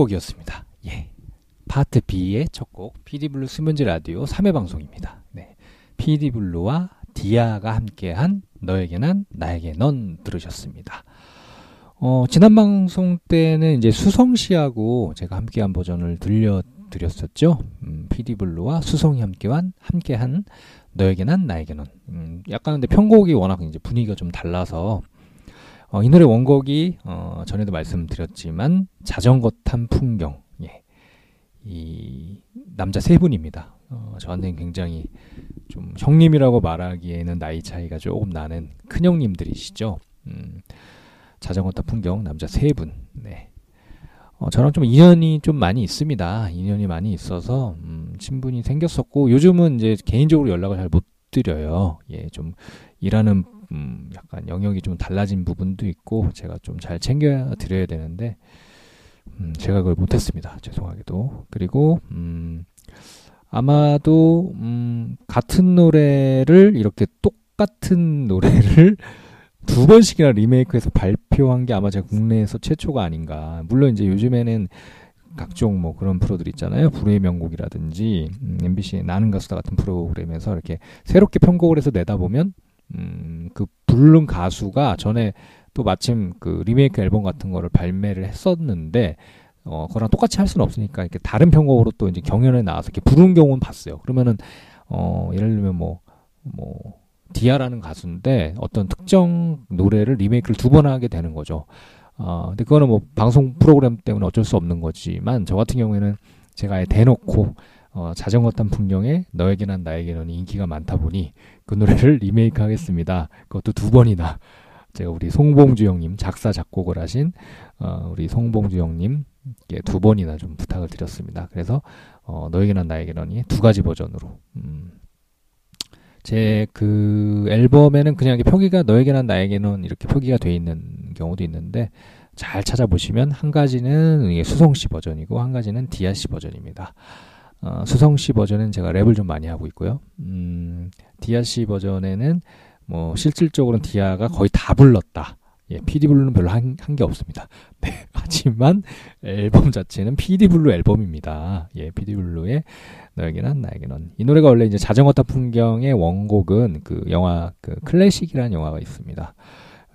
곡이었습니다. 예. 파트 B의 첫 곡, PD블루 수면제 라디오 3회 방송입니다. 네. PD블루와 디아가 함께한 너에게 난, 나에게 넌 들으셨습니다. 어, 지난 방송 때는 이제 수성 씨하고 제가 함께한 버전을 들려드렸었죠. 음, PD블루와 수성이 함께한, 함께한 너에게 난, 나에게 넌. 음, 약간 근데 편곡이 워낙 이제 분위기가 좀 달라서 어, 이 노래 원곡이 어, 전에도 말씀드렸지만 자전거 탄 풍경. 예. 이 남자 세 분입니다. 어, 저한테는 굉장히 좀 형님이라고 말하기에는 나이 차이가 조금 나는 큰 형님들이시죠. 음, 자전거 탄 풍경 남자 세 분. 네. 어, 저랑 좀 인연이 좀 많이 있습니다. 인연이 많이 있어서 음, 친분이 생겼었고 요즘은 이제 개인적으로 연락을 잘 못 드려요. 예, 좀 일하는 음, 약간 영역이 좀 달라진 부분도 있고 제가 좀 잘 챙겨 드려야 되는데 음, 제가 그걸 못했습니다. 죄송하게도 그리고 음, 아마도 음, 같은 노래를 이렇게 똑같은 노래를 두 번씩이나 리메이크해서 발표한 게 아마 제가 국내에서 최초가 아닌가. 물론 이제 요즘에는 각종 뭐 그런 프로들 있잖아요. 불후의 명곡이라든지 음, MBC의 나는 가수다 같은 프로그램에서 이렇게 새롭게 편곡을 해서 내다 보면 음, 그 부른 가수가 전에 또 마침 그 리메이크 앨범 같은 거를 발매를 했었는데 어, 그거랑 똑같이 할 수는 없으니까 이렇게 다른 편곡으로 또 이제 경연에 나와서 이렇게 부른 경우는 봤어요. 그러면은 어, 예를 들면 뭐, 뭐, 디아라는 가수인데 어떤 특정 노래를 리메이크를 두 번 하게 되는 거죠. 어, 근데 그거는 뭐 방송 프로그램 때문에 어쩔 수 없는 거지만 저 같은 경우에는 제가 아예 대놓고 어, 자전거 탄 풍경에 너에게 난 나에게 는 인기가 많다 보니 그 노래를 리메이크 하겠습니다. 그것도 두 번이나 제가 우리 송봉주 형님 작사 작곡을 하신 어, 우리 송봉주 형님께 두 번이나 좀 부탁을 드렸습니다. 그래서 어, 너에게 난 나에게는이 두 가지 버전으로 음, 제 그 앨범에는 그냥 표기가 너에게 난 나에게는 이렇게 표기가 돼 있는 경우도 있는데 잘 찾아보시면 한 가지는 수성 씨 버전이고 한 가지는 디아 씨 버전입니다. 어, 수성 씨 버전은 제가 랩을 좀 많이 하고 있고요. 음, 디아 씨 버전에는 뭐 실질적으로는 디아가 거의 다 불렀다. 예, PD 블루는 별로 한 게 없습니다. 네, 하지만 앨범 자체는 PD 블루 앨범입니다. 예, PD 블루의 너에게 난 나에게 넌 이 노래가 원래 이제 자전거 탄 풍경의 원곡은 그 영화 그 클래식이라는 영화가 있습니다.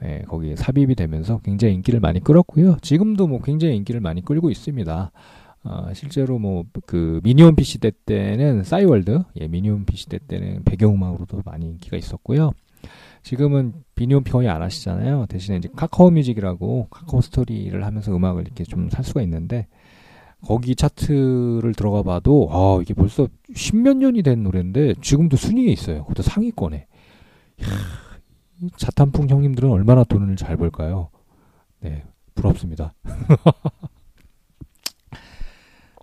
예, 거기 에 삽입이 되면서 굉장히 인기를 많이 끌었고요. 지금도 뭐 굉장히 인기를 많이 끌고 있습니다. 어, 실제로 뭐 그 미니홈피 시대 때는 싸이월드, 예, 미니홈피 시대 때는 배경음악으로도 많이 인기가 있었고요. 지금은 미니홈피 거의 안 하시잖아요. 대신에 이제 카카오 뮤직이라고 카카오 스토리를 하면서 음악을 이렇게 좀 살 수가 있는데 거기 차트를 들어가 봐도 아 이게 벌써 십몇 년이 된 노래인데 지금도 순위에 있어요. 그것도 상위권에. 이야, 이 자탄풍 형님들은 얼마나 돈을 잘 벌까요? 네, 부럽습니다.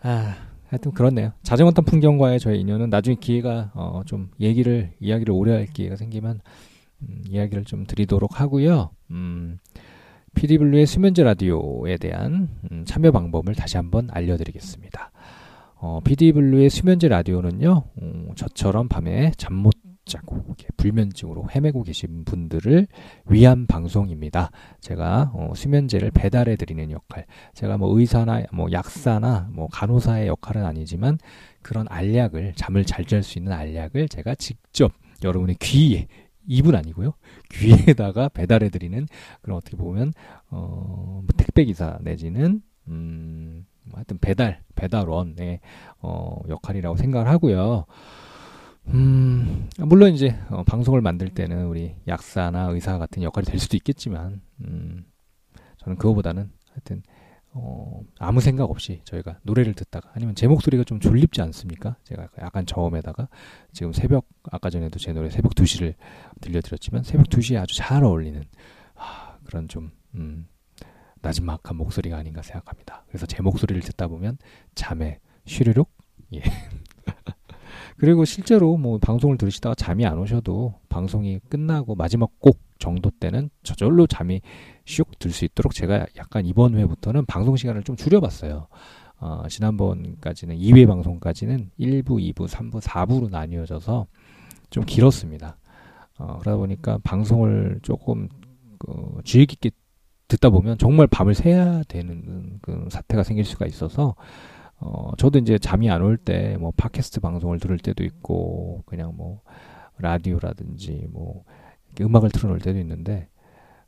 아, 하여튼 그렇네요. 자전거 탄 풍경과의 저의 인연은 나중에 기회가 어, 좀 얘기를 이야기를 오래 할 기회가 생기면 음, 이야기를 좀 드리도록 하고요. 음, 피디블루의 수면제 라디오에 대한 음, 참여 방법을 다시 한번 알려드리겠습니다. 어, 피디블루의 수면제 라디오는요, 음, 저처럼 밤에 잠 못 이렇게 불면증으로 헤매고 계신 분들을 위한 방송입니다. 제가 어, 수면제를 배달해 드리는 역할, 제가 뭐 의사나 뭐 약사나 뭐 간호사의 역할은 아니지만 그런 알약을 잠을 잘 잘 수 있는 알약을 제가 직접 여러분의 귀에 입은 아니고요. 귀에다가 배달해 드리는 그런 어떻게 보면 어, 뭐 택배 기사 내지는 음, 뭐 하여튼 배달 배달원의 어, 역할이라고 생각을 하고요. 음, 물론 이제 어, 방송을 만들 때는 우리 약사나 의사 같은 역할이 될 수도 있겠지만 음, 저는 그거보다는 하여튼 어, 아무 생각 없이 저희가 노래를 듣다가 아니면 제 목소리가 좀 졸립지 않습니까? 제가 약간 저음에다가 지금 새벽 아까 전에도 제 노래 새벽 2시를 들려드렸지만 새벽 2시에 아주 잘 어울리는 아, 그런 좀 음, 나지막한 목소리가 아닌가 생각합니다. 그래서 제 목소리를 듣다 보면 잠에 쉬르륵 예. 그리고 실제로 뭐 방송을 들으시다가 잠이 안 오셔도 방송이 끝나고 마지막 곡 정도 때는 저절로 잠이 슉 들 수 있도록 제가 약간 이번 회부터는 방송 시간을 좀 줄여봤어요. 어, 지난번까지는 2회 방송까지는 1부, 2부, 3부, 4부로 나뉘어져서 좀 길었습니다. 어, 그러다 보니까 방송을 조금 그, 주의 깊게 듣다 보면 정말 밤을 새야 되는 그 사태가 생길 수가 있어서 어, 저도 이제 잠이 안 올 때 뭐 팟캐스트 방송을 들을 때도 있고 그냥 뭐 라디오라든지 뭐 음악을 틀어놓을 때도 있는데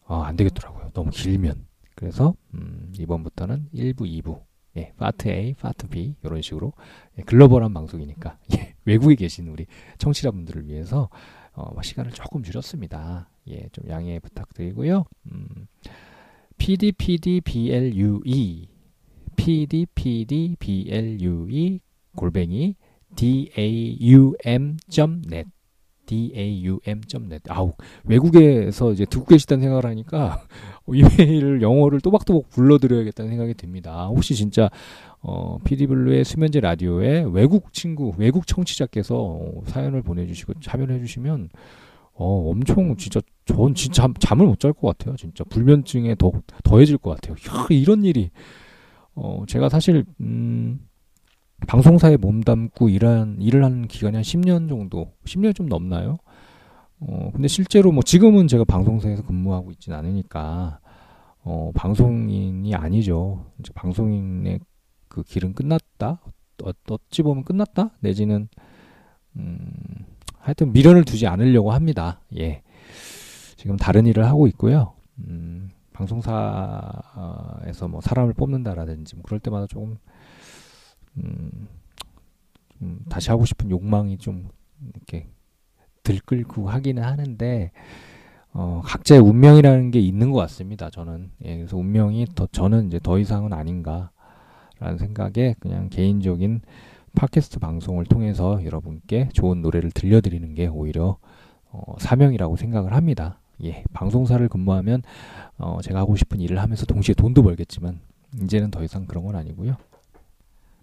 어, 안 되겠더라고요. 너무 길면. 그래서 음, 이번부터는 1부, 2부 예, 파트 A, 파트 B 이런 식으로 예, 글로벌한 방송이니까 예, 외국에 계신 우리 청취자분들을 위해서 어, 시간을 조금 줄였습니다. 예, 좀 양해 부탁드리고요. 음, PDPDBLUE PDPDBLUE 골뱅이 daum.net daum.net 아우 외국에서 이제 듣고 계시다는 생각을 하니까 이메일을 영어를 또박또박 불러드려야겠다는 생각이 듭니다. 혹시 진짜 어, 피디블루의 수면제 라디오에 외국 친구, 외국 청취자께서 어, 사연을 보내주시고 참여를 해주시면 어, 엄청 진짜 전 진짜 잠, 잠을 못 잘 것 같아요. 진짜 불면증에 더 더해질 것 같아요. 야, 이런 일이 어, 제가 사실 음, 방송사에 몸담고 일한 일을 하는 기간이 한 10년 정도, 10년 좀 넘나요? 어, 근데 실제로 뭐 지금은 제가 방송사에서 근무하고 있진 않으니까 어, 방송인이 아니죠. 이제 방송인의 그 길은 끝났다. 어, 어찌 보면 끝났다. 내지는 음, 하여튼 미련을 두지 않으려고 합니다. 예. 지금 다른 일을 하고 있고요. 음, 방송사에서 뭐 사람을 뽑는다라든지 뭐 그럴 때마다 조금 음, 좀 다시 하고 싶은 욕망이 좀 이렇게 들끓고 하기는 하는데 어, 각자의 운명이라는 게 있는 것 같습니다. 저는 예, 그래서 운명이 더 저는 이제 더 이상은 아닌가라는 생각에 그냥 개인적인 팟캐스트 방송을 통해서 여러분께 좋은 노래를 들려드리는 게 오히려 어, 사명이라고 생각을 합니다. 예, 방송사를 근무하면 어, 제가 하고 싶은 일을 하면서 동시에 돈도 벌겠지만 이제는 더 이상 그런 건 아니고요.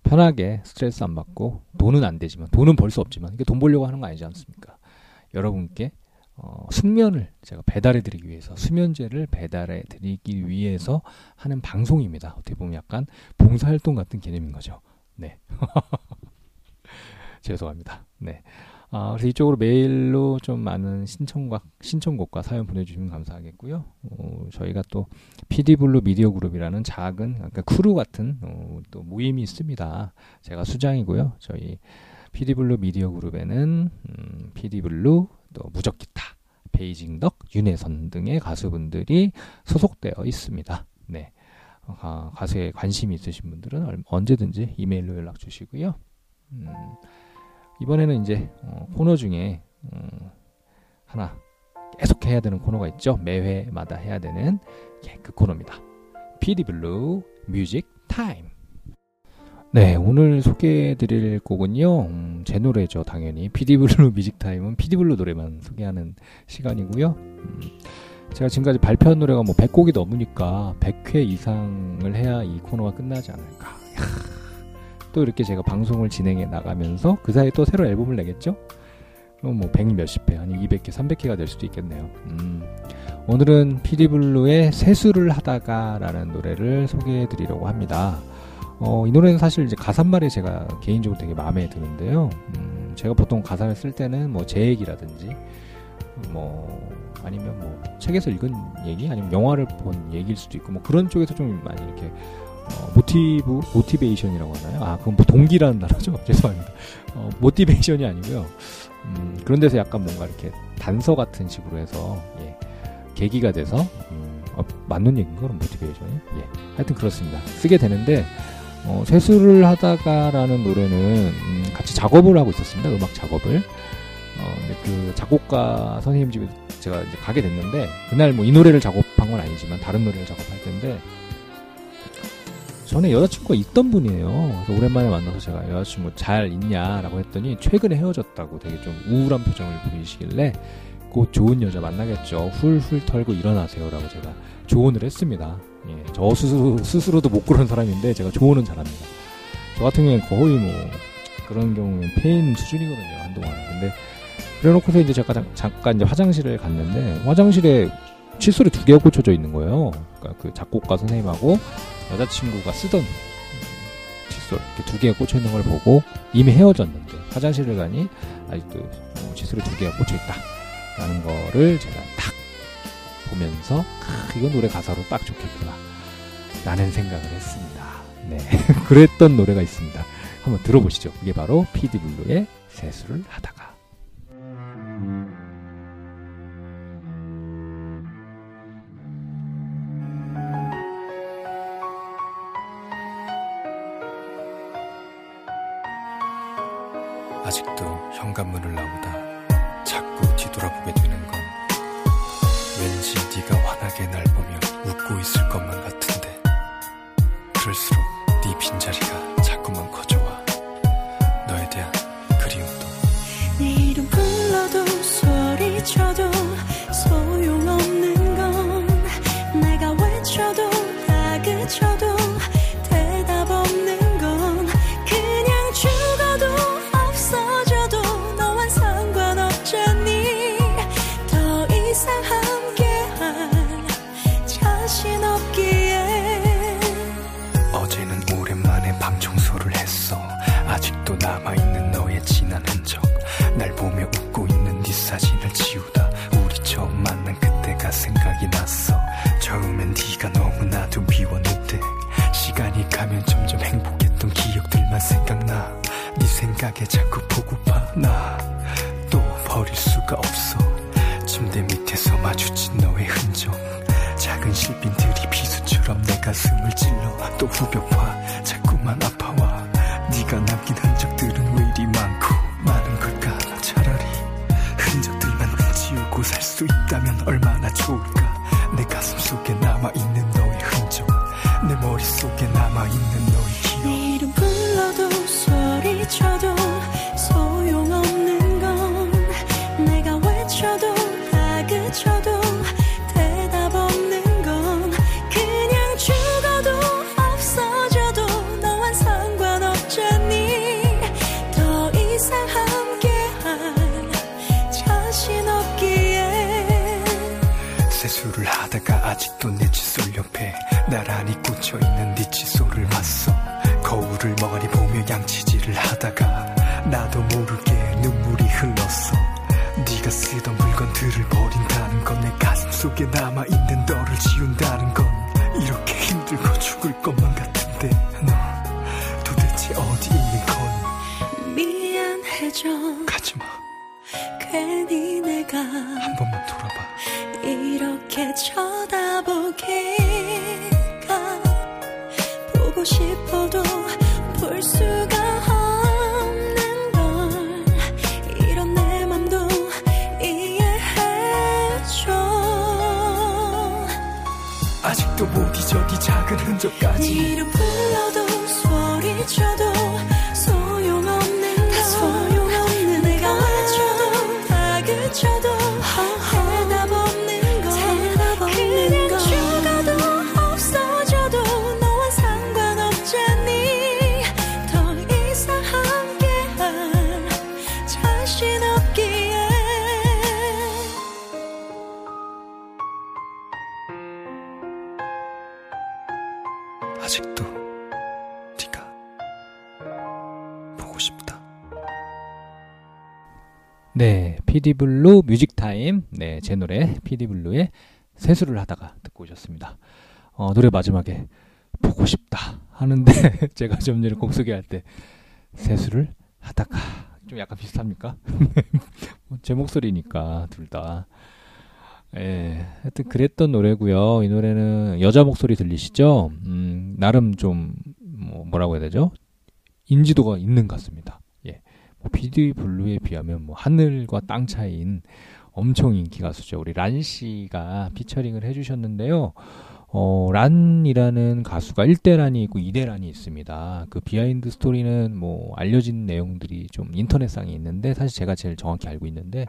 편하게 스트레스 안 받고 돈은 안 되지만 돈은 벌 수 없지만 이게 돈 벌려고 하는 거 아니지 않습니까? 여러분께 어, 숙면을 제가 배달해 드리기 위해서 수면제를 배달해 드리기 위해서 하는 방송입니다. 어떻게 보면 약간 봉사활동 같은 개념인 거죠. 네. 죄송합니다. 네. 아, 그래서 이쪽으로 메일로 좀 많은 신청과, 신청곡과 사연 보내주시면 감사하겠고요. 어, 저희가 또 PD블루 미디어 그룹이라는 작은, 그러니까 크루 같은 어, 또 모임이 있습니다. 제가 수장이고요. 저희 PD블루 미디어 그룹에는 음, PD블루, 또 무적기타, 베이징덕, 윤혜선 등의 가수분들이 소속되어 있습니다. 네. 아, 가수에 관심이 있으신 분들은 얼- 언제든지 이메일로 연락 주시고요. 음, 이번에는 이제 어, 코너 중에 음, 하나 계속 해야 되는 코너가 있죠. 매회마다 해야 되는 예, 그 코너입니다. PD 블루 뮤직 타임. 네, 오늘 소개해드릴 곡은요, 음, 제 노래죠, 당연히. 피디블루 뮤직타임은 피디블루 노래만 소개하는 시간이고요. 음, 제가 지금까지 발표한 노래가 뭐 100곡이 넘으니까 100회 이상을 해야 이 코너가 끝나지 않을까. 또 이렇게 제가 방송을 진행해 나가면서 그 사이에 또 새로 앨범을 내겠죠? 그럼 뭐 100 몇십 회, 아니 200회, 300회가 될 수도 있겠네요. 음, 오늘은 피디블루의 세수를 하다가 라는 노래를 소개해 드리려고 합니다. 어, 이 노래는 사실 이제 가사말이 제가 개인적으로 되게 마음에 드는데요. 음, 제가 보통 가사를 쓸 때는 뭐 제 얘기라든지 뭐 아니면 뭐 책에서 읽은 얘기 아니면 영화를 본 얘기일 수도 있고 뭐 그런 쪽에서 좀 많이 이렇게 어, 모티브 motivation이라고 하나요? 아 그건 뭐 동기라는 단어죠. 죄송합니다. 어, motivation이 아니고요. 음, 그런 데서 약간 뭔가 이렇게 단서 같은 식으로 해서 예, 계기가 돼서 음, 어, 맞는 얘기인가 그럼 모티베이션이? 예, 하여튼 그렇습니다. 쓰게 되는데 어, 세수를 하다가라는 노래는 음, 같이 작업을 하고 있었습니다. 음악 작업을. 어, 그 작곡가 선생님 집에 제가 이제 가게 됐는데 그날 뭐 이 노래를 작업한 건 아니지만 다른 노래를 작업할 텐데 전에 여자친구가 있던 분이에요. 그래서 오랜만에 만나서 제가 여자친구 잘 있냐라고 했더니 최근에 헤어졌다고 되게 좀 우울한 표정을 보이시길래 곧 좋은 여자 만나겠죠. 훌훌 털고 일어나세요라고 제가 조언을 했습니다. 예, 저 스스로, 스스로도 못 그런 사람인데 제가 조언은 잘합니다. 저 같은 경우는 거의 뭐 그런 경우는 폐인 수준이거든요. 한동안. 근데 그래놓고서 이제 제가 잠- 잠깐 이제 화장실을 갔는데 화장실에 칫솔이 두 개가 꽂혀져 있는 거예요. 그러니까 그 작곡가 선생님하고 여자친구가 쓰던 음, 칫솔 이렇게 두 개가 꽂혀 있는 걸 보고 이미 헤어졌는데 화장실을 가니 아직도 어, 칫솔이 두 개가 꽂혀 있다라는 거를 제가 딱 보면서 아, 이건 노래 가사로 딱 좋겠구나 라는 생각을 했습니다. 네, 그랬던 노래가 있습니다. 한번 들어보시죠. 그게 바로 피디블루의 세수를 하다가. 세수를 하다가 아직도 내 칫솔 옆에 나란히 꽂혀있는 네 칫솔을 봤어 거울을 멍하니 보며 양치질을 하다가 나도 모르게 눈물이 흘렀어 네가 쓰던 물건들을 버린다는 건 내 가슴 속에 남아있는 너를 지운다는 네, 피디블루 뮤직타임. 네, 제 노래 피디블루의 세수를 하다가 듣고 오셨습니다. 어, 노래 마지막에 보고 싶다 하는데 제가 좀 전에 곡 소개할 때 세수를 하다가 좀 약간 비슷합니까? 뭐제 목소리니까 둘 다. 예, 하여튼 그랬던 노래고요. 이 노래는 여자 목소리 들리시죠? 음, 나름 좀 뭐, 뭐라고 해야 되죠? 인지도가 있는 것 같습니다. 예. 뭐 피디블루에 비하면 뭐 하늘과 땅 차이인 엄청 인기 가수죠. 우리 란 씨가 피처링을 해주셨는데요. 어, 란이라는 가수가 1대 란이 있고 2대 란이 있습니다. 그 비하인드 스토리는 뭐 알려진 내용들이 좀 인터넷상에 있는데 사실 제가 제일 정확히 알고 있는데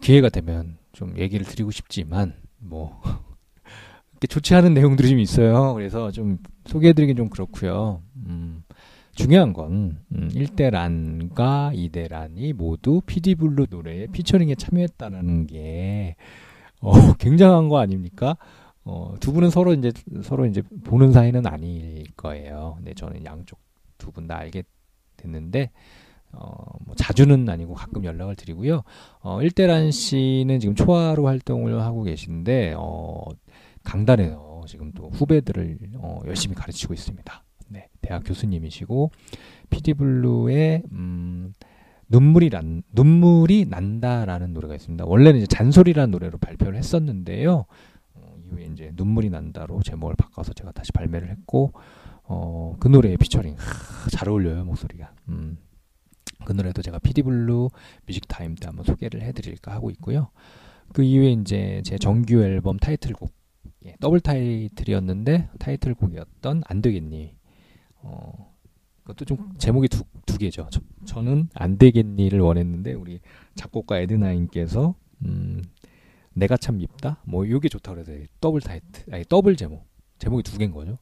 기회가 되면 좀 얘기를 드리고 싶지만 뭐 좋지 않은 내용들이 좀 있어요. 그래서 좀 소개해드리긴 좀 그렇고요. 음, 중요한 건 음, 1대 란과 2대 란이 모두 피디블루 노래에 피처링에 참여했다라는 게 어, 굉장한 거 아닙니까? 어, 두 분은 서로 이제 서로 이제 보는 사이는 아닐 거예요. 근데 저는 양쪽 두 분 다 알게 됐는데 어, 뭐 자주는 아니고 가끔 연락을 드리고요. 어, 1대란 씨는 지금 초화로 활동을 하고 계신데 어, 강단에서 지금 또 후배들을 어, 열심히 가르치고 있습니다. 네, 대학 교수님이시고 피디블루의 음, 눈물이 난 눈물이 난다라는 노래가 있습니다. 원래는 이제 잔소리라는 노래로 발표를 했었는데요. 어, 이후에 이제 눈물이 난다로 제목을 바꿔서 제가 다시 발매를 했고 어, 그 노래에 피처링 하, 잘 어울려요 목소리가. 음. 그 노래도 제가 피디블루 뮤직타임 때 한번 소개를 해드릴까 하고 있고요. 그 이후에 이제 제 정규 앨범 타이틀곡 예, 더블 타이틀이었는데 타이틀곡이었던 안 되겠니. 어, 그것도 좀 제목이 두, 두 개죠. 저, 저는 안 되겠니를 원했는데 우리 작곡가 에드나인께서 음, 내가 참 밉다. 뭐 이게 좋다 그래서 더블 타이틀 아니 더블 제목 제목이 두 개인 거죠.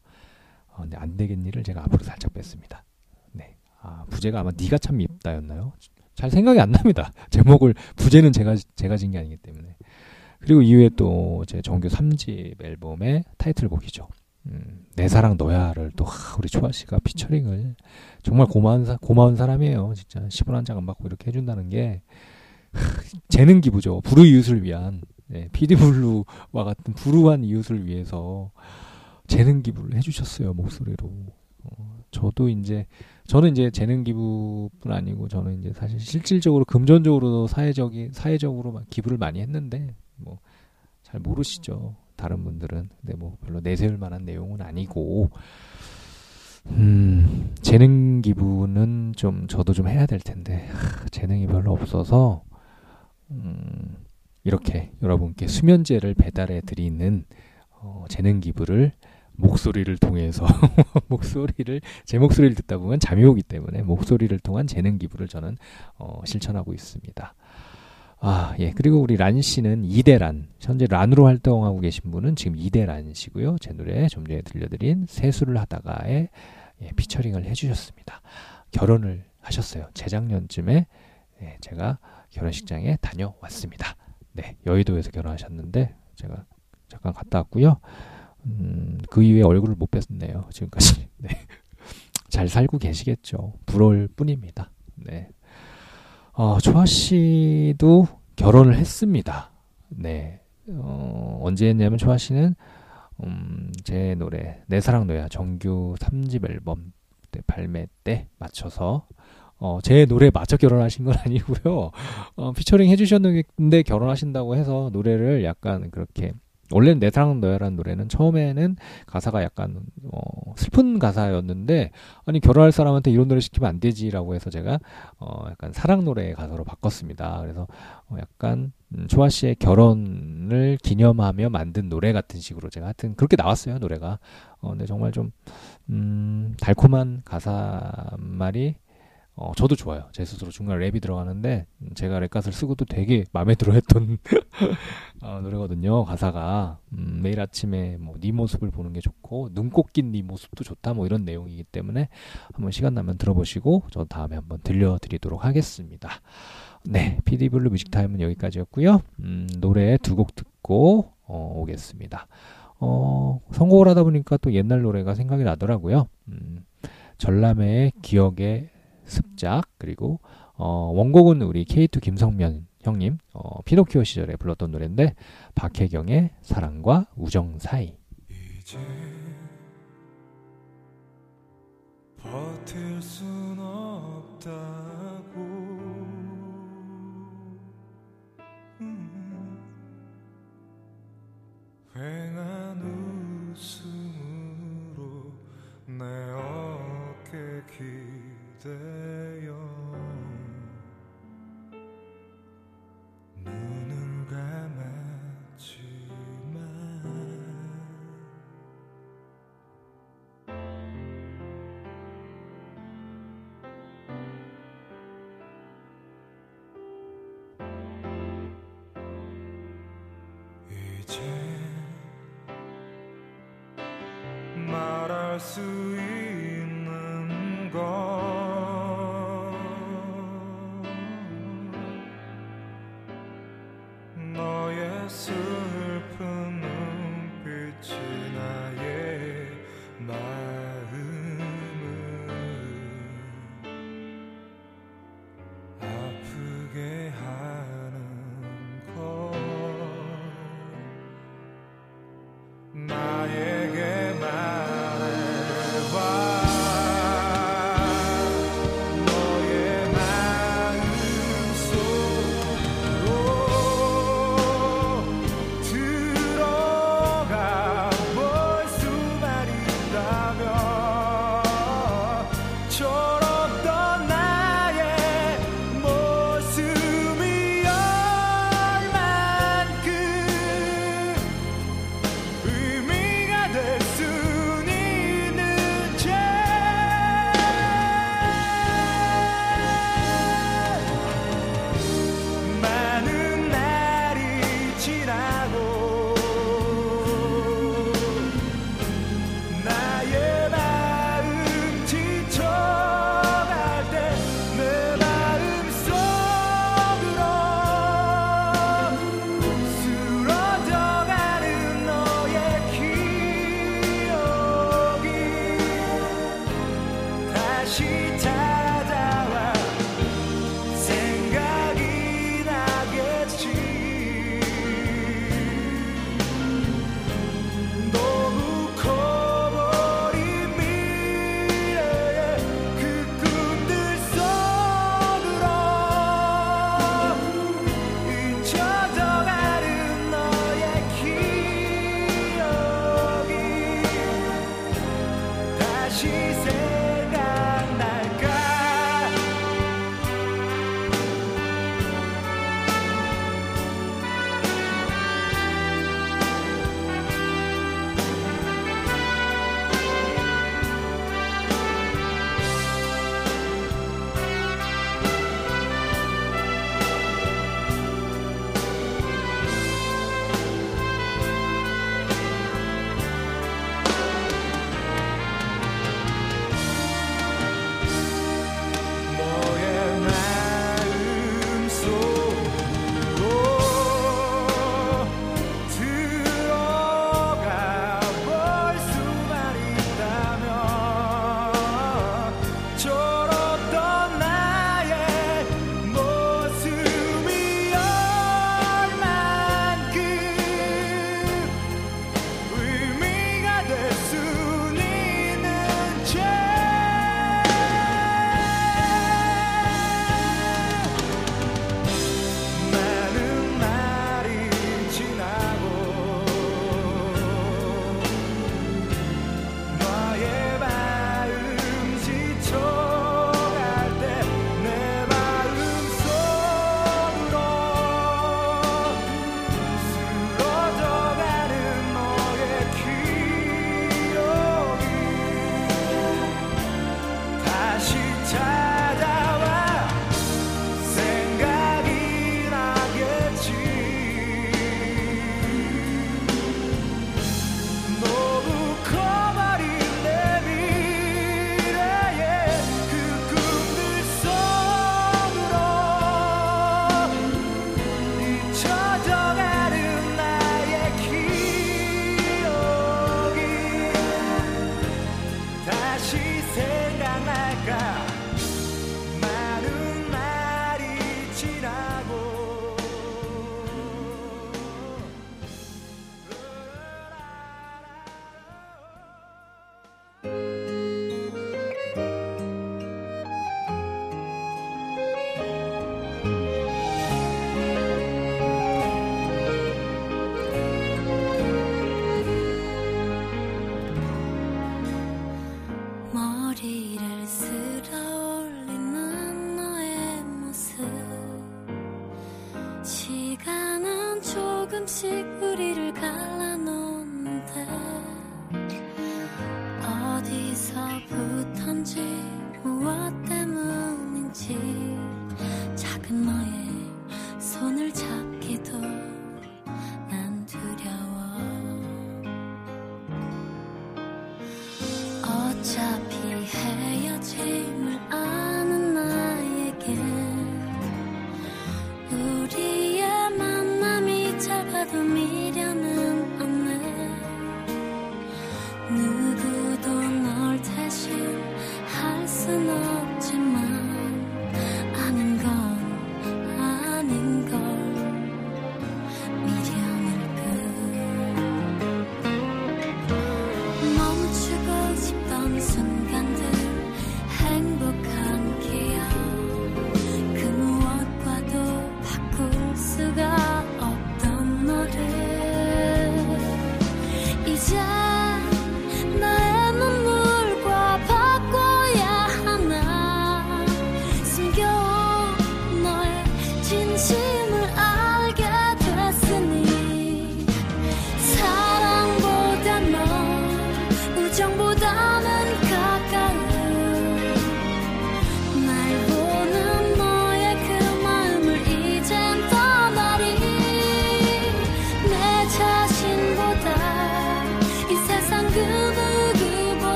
어, 근데 안 되겠니를 제가 앞으로 살짝 뺐습니다. 네. 아, 부제가 아마 네가 참 밉다였나요? 잘 생각이 안 납니다. 제목을 부제는 제가 제가 진 게 아니기 때문에. 그리고 이후에 또 제 정규 3집 앨범의 타이틀곡이죠. 음, 내 사랑 너야를 또 하, 우리 초아 씨가 피처링을 정말 고마운 사, 고마운 사람이에요. 진짜 10원 한 장 안 받고 이렇게 해준다는 게 하, 재능 기부죠. 불우 이웃을 위한 네, 피디블루와 같은 불우한 이웃을 위해서 재능 기부를 해주셨어요 목소리로. 어, 저도 이제 저는 이제 재능 기부뿐 아니고 저는 이제 사실 실질적으로 금전적으로도 사회적인 사회적으로 막 기부를 많이 했는데 뭐 잘 모르시죠 다른 분들은 근데 뭐 별로 내세울 만한 내용은 아니고 음 재능 기부는 좀 저도 좀 해야 될 텐데 하, 재능이 별로 없어서 음 이렇게 여러분께 수면제를 배달해 드리는 어, 재능 기부를 목소리를 통해서 목소리를 제 목소리를 듣다 보면 잠이 오기 때문에 목소리를 통한 재능 기부를 저는 어, 실천하고 있습니다. 아, 예. 그리고 우리 란 씨는 이대란. 현재 란으로 활동하고 계신 분은 지금 이대란 씨고요. 제 노래 좀 전에 들려드린 세수를 하다가에 예, 피처링을 해주셨습니다. 결혼을 하셨어요. 재작년쯤에 예, 제가 결혼식장에 다녀왔습니다. 네, 여의도에서 결혼하셨는데 제가 잠깐 갔다 왔고요. 음, 그 이후에 얼굴을 못 뵀네요. 지금까지. 네. 잘 살고 계시겠죠. 부러울 뿐입니다. 네. 어, 초아 씨도 결혼을 했습니다. 네. 어, 언제 했냐면 초아 씨는 음, 제 노래 내 사랑 너야 정규 3집 앨범 때 발매 때 맞춰서 어, 제 노래에 맞춰 결혼하신 건 아니고요. 어, 피처링 해주셨는데 결혼하신다고 해서 노래를 약간 그렇게 원래는 내 사랑 너야라는 노래는 처음에는 가사가 약간 어, 슬픈 가사였는데 아니 결혼할 사람한테 이런 노래 시키면 안 되지라고 해서 제가 어, 약간 사랑 노래 가사로 바꿨습니다. 그래서 어, 약간 음, 초아 씨의 결혼을 기념하며 만든 노래 같은 식으로 제가 하여튼 그렇게 나왔어요 노래가. 어, 근데 정말 좀 음, 달콤한 가사 말이 어, 저도 좋아요. 제 스스로 중간에 랩이 들어가는데 음, 제가 랩가사를 쓰고도 되게 마음에 들어 했던 어, 노래거든요. 가사가 음, 매일 아침에 뭐 네 모습을 보는 게 좋고 낀 네 모습도 좋다 뭐 이런 내용이기 때문에 한번 시간 나면 들어보시고 저 다음에 한번 들려드리도록 하겠습니다. 네, 피디블루 뮤직타임은 여기까지였고요. 음, 노래 두 곡 듣고 어, 오겠습니다. 어, 선곡을 하다 보니까 또 옛날 노래가 생각이 나더라고요. 음, 전람회의 기억의 습작 그리고 어, 원곡은 우리 K2 김성면 형님 어, 피노키오 시절에 불렀던 노래인데 박혜경의 사랑과 우정 사이. 이제 버틸 순 없다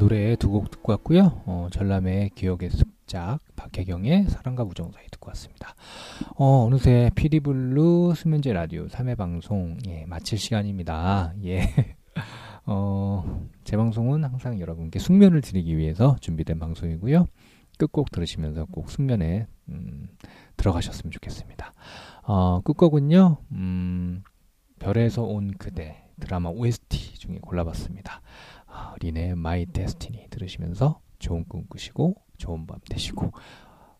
노래 두 곡 듣고 왔고요. 어, 전람의 기억의 습작, 박혜경의 사랑과 우정 사이 듣고 왔습니다. 어, 어느새 피디블루 수면제 라디오 3회 방송 예, 마칠 시간입니다. 예. 어, 제 방송은 항상 여러분께 숙면을 드리기 위해서 준비된 방송이고요. 끝곡 들으시면서 꼭 숙면에 음, 들어가셨으면 좋겠습니다. 어, 끝곡은요. 음, 별에서 온 그대 드라마 OST 중에 골라봤습니다. 아, 린의 My Destiny 들으시면서 좋은 꿈 꾸시고 좋은 밤 되시고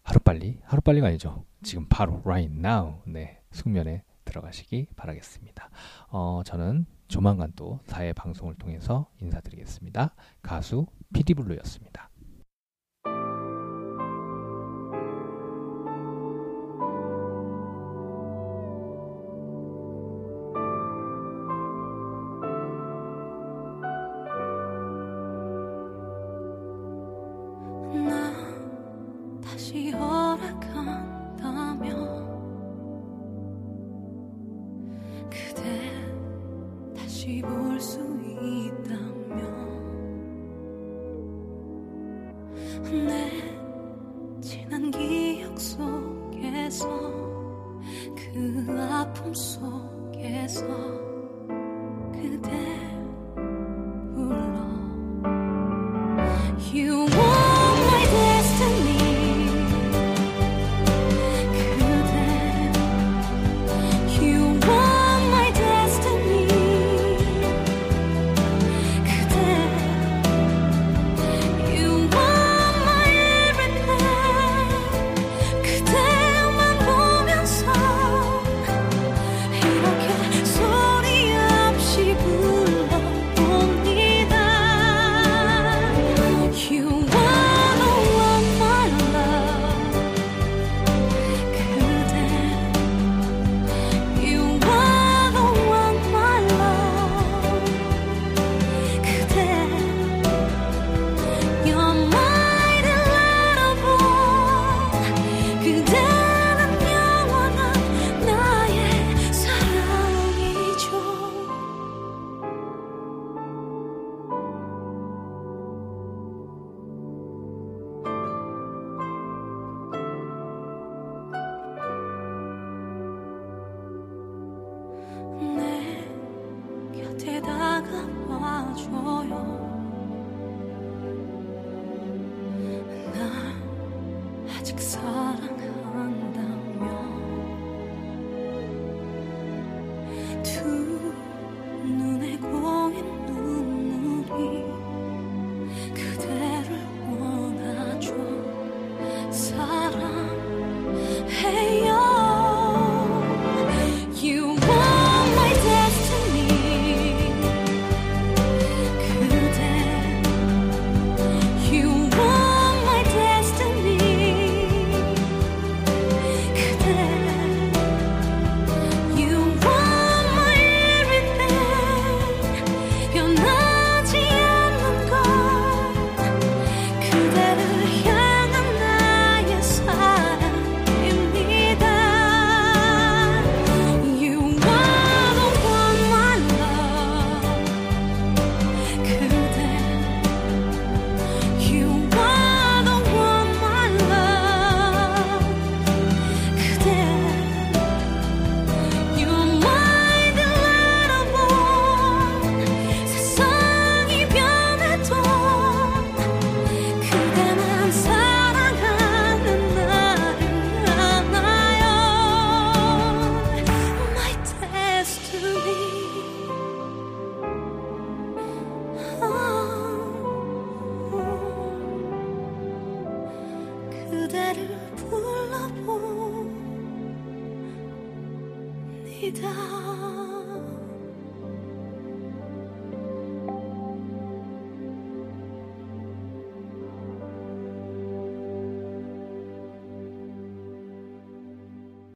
하루빨리 하루빨리가 아니죠. 지금 바로 right now 네 숙면에 들어가시기 바라겠습니다. 어, 저는 조만간 또 4회 방송을 통해서 인사드리겠습니다. 가수 피디블루였습니다.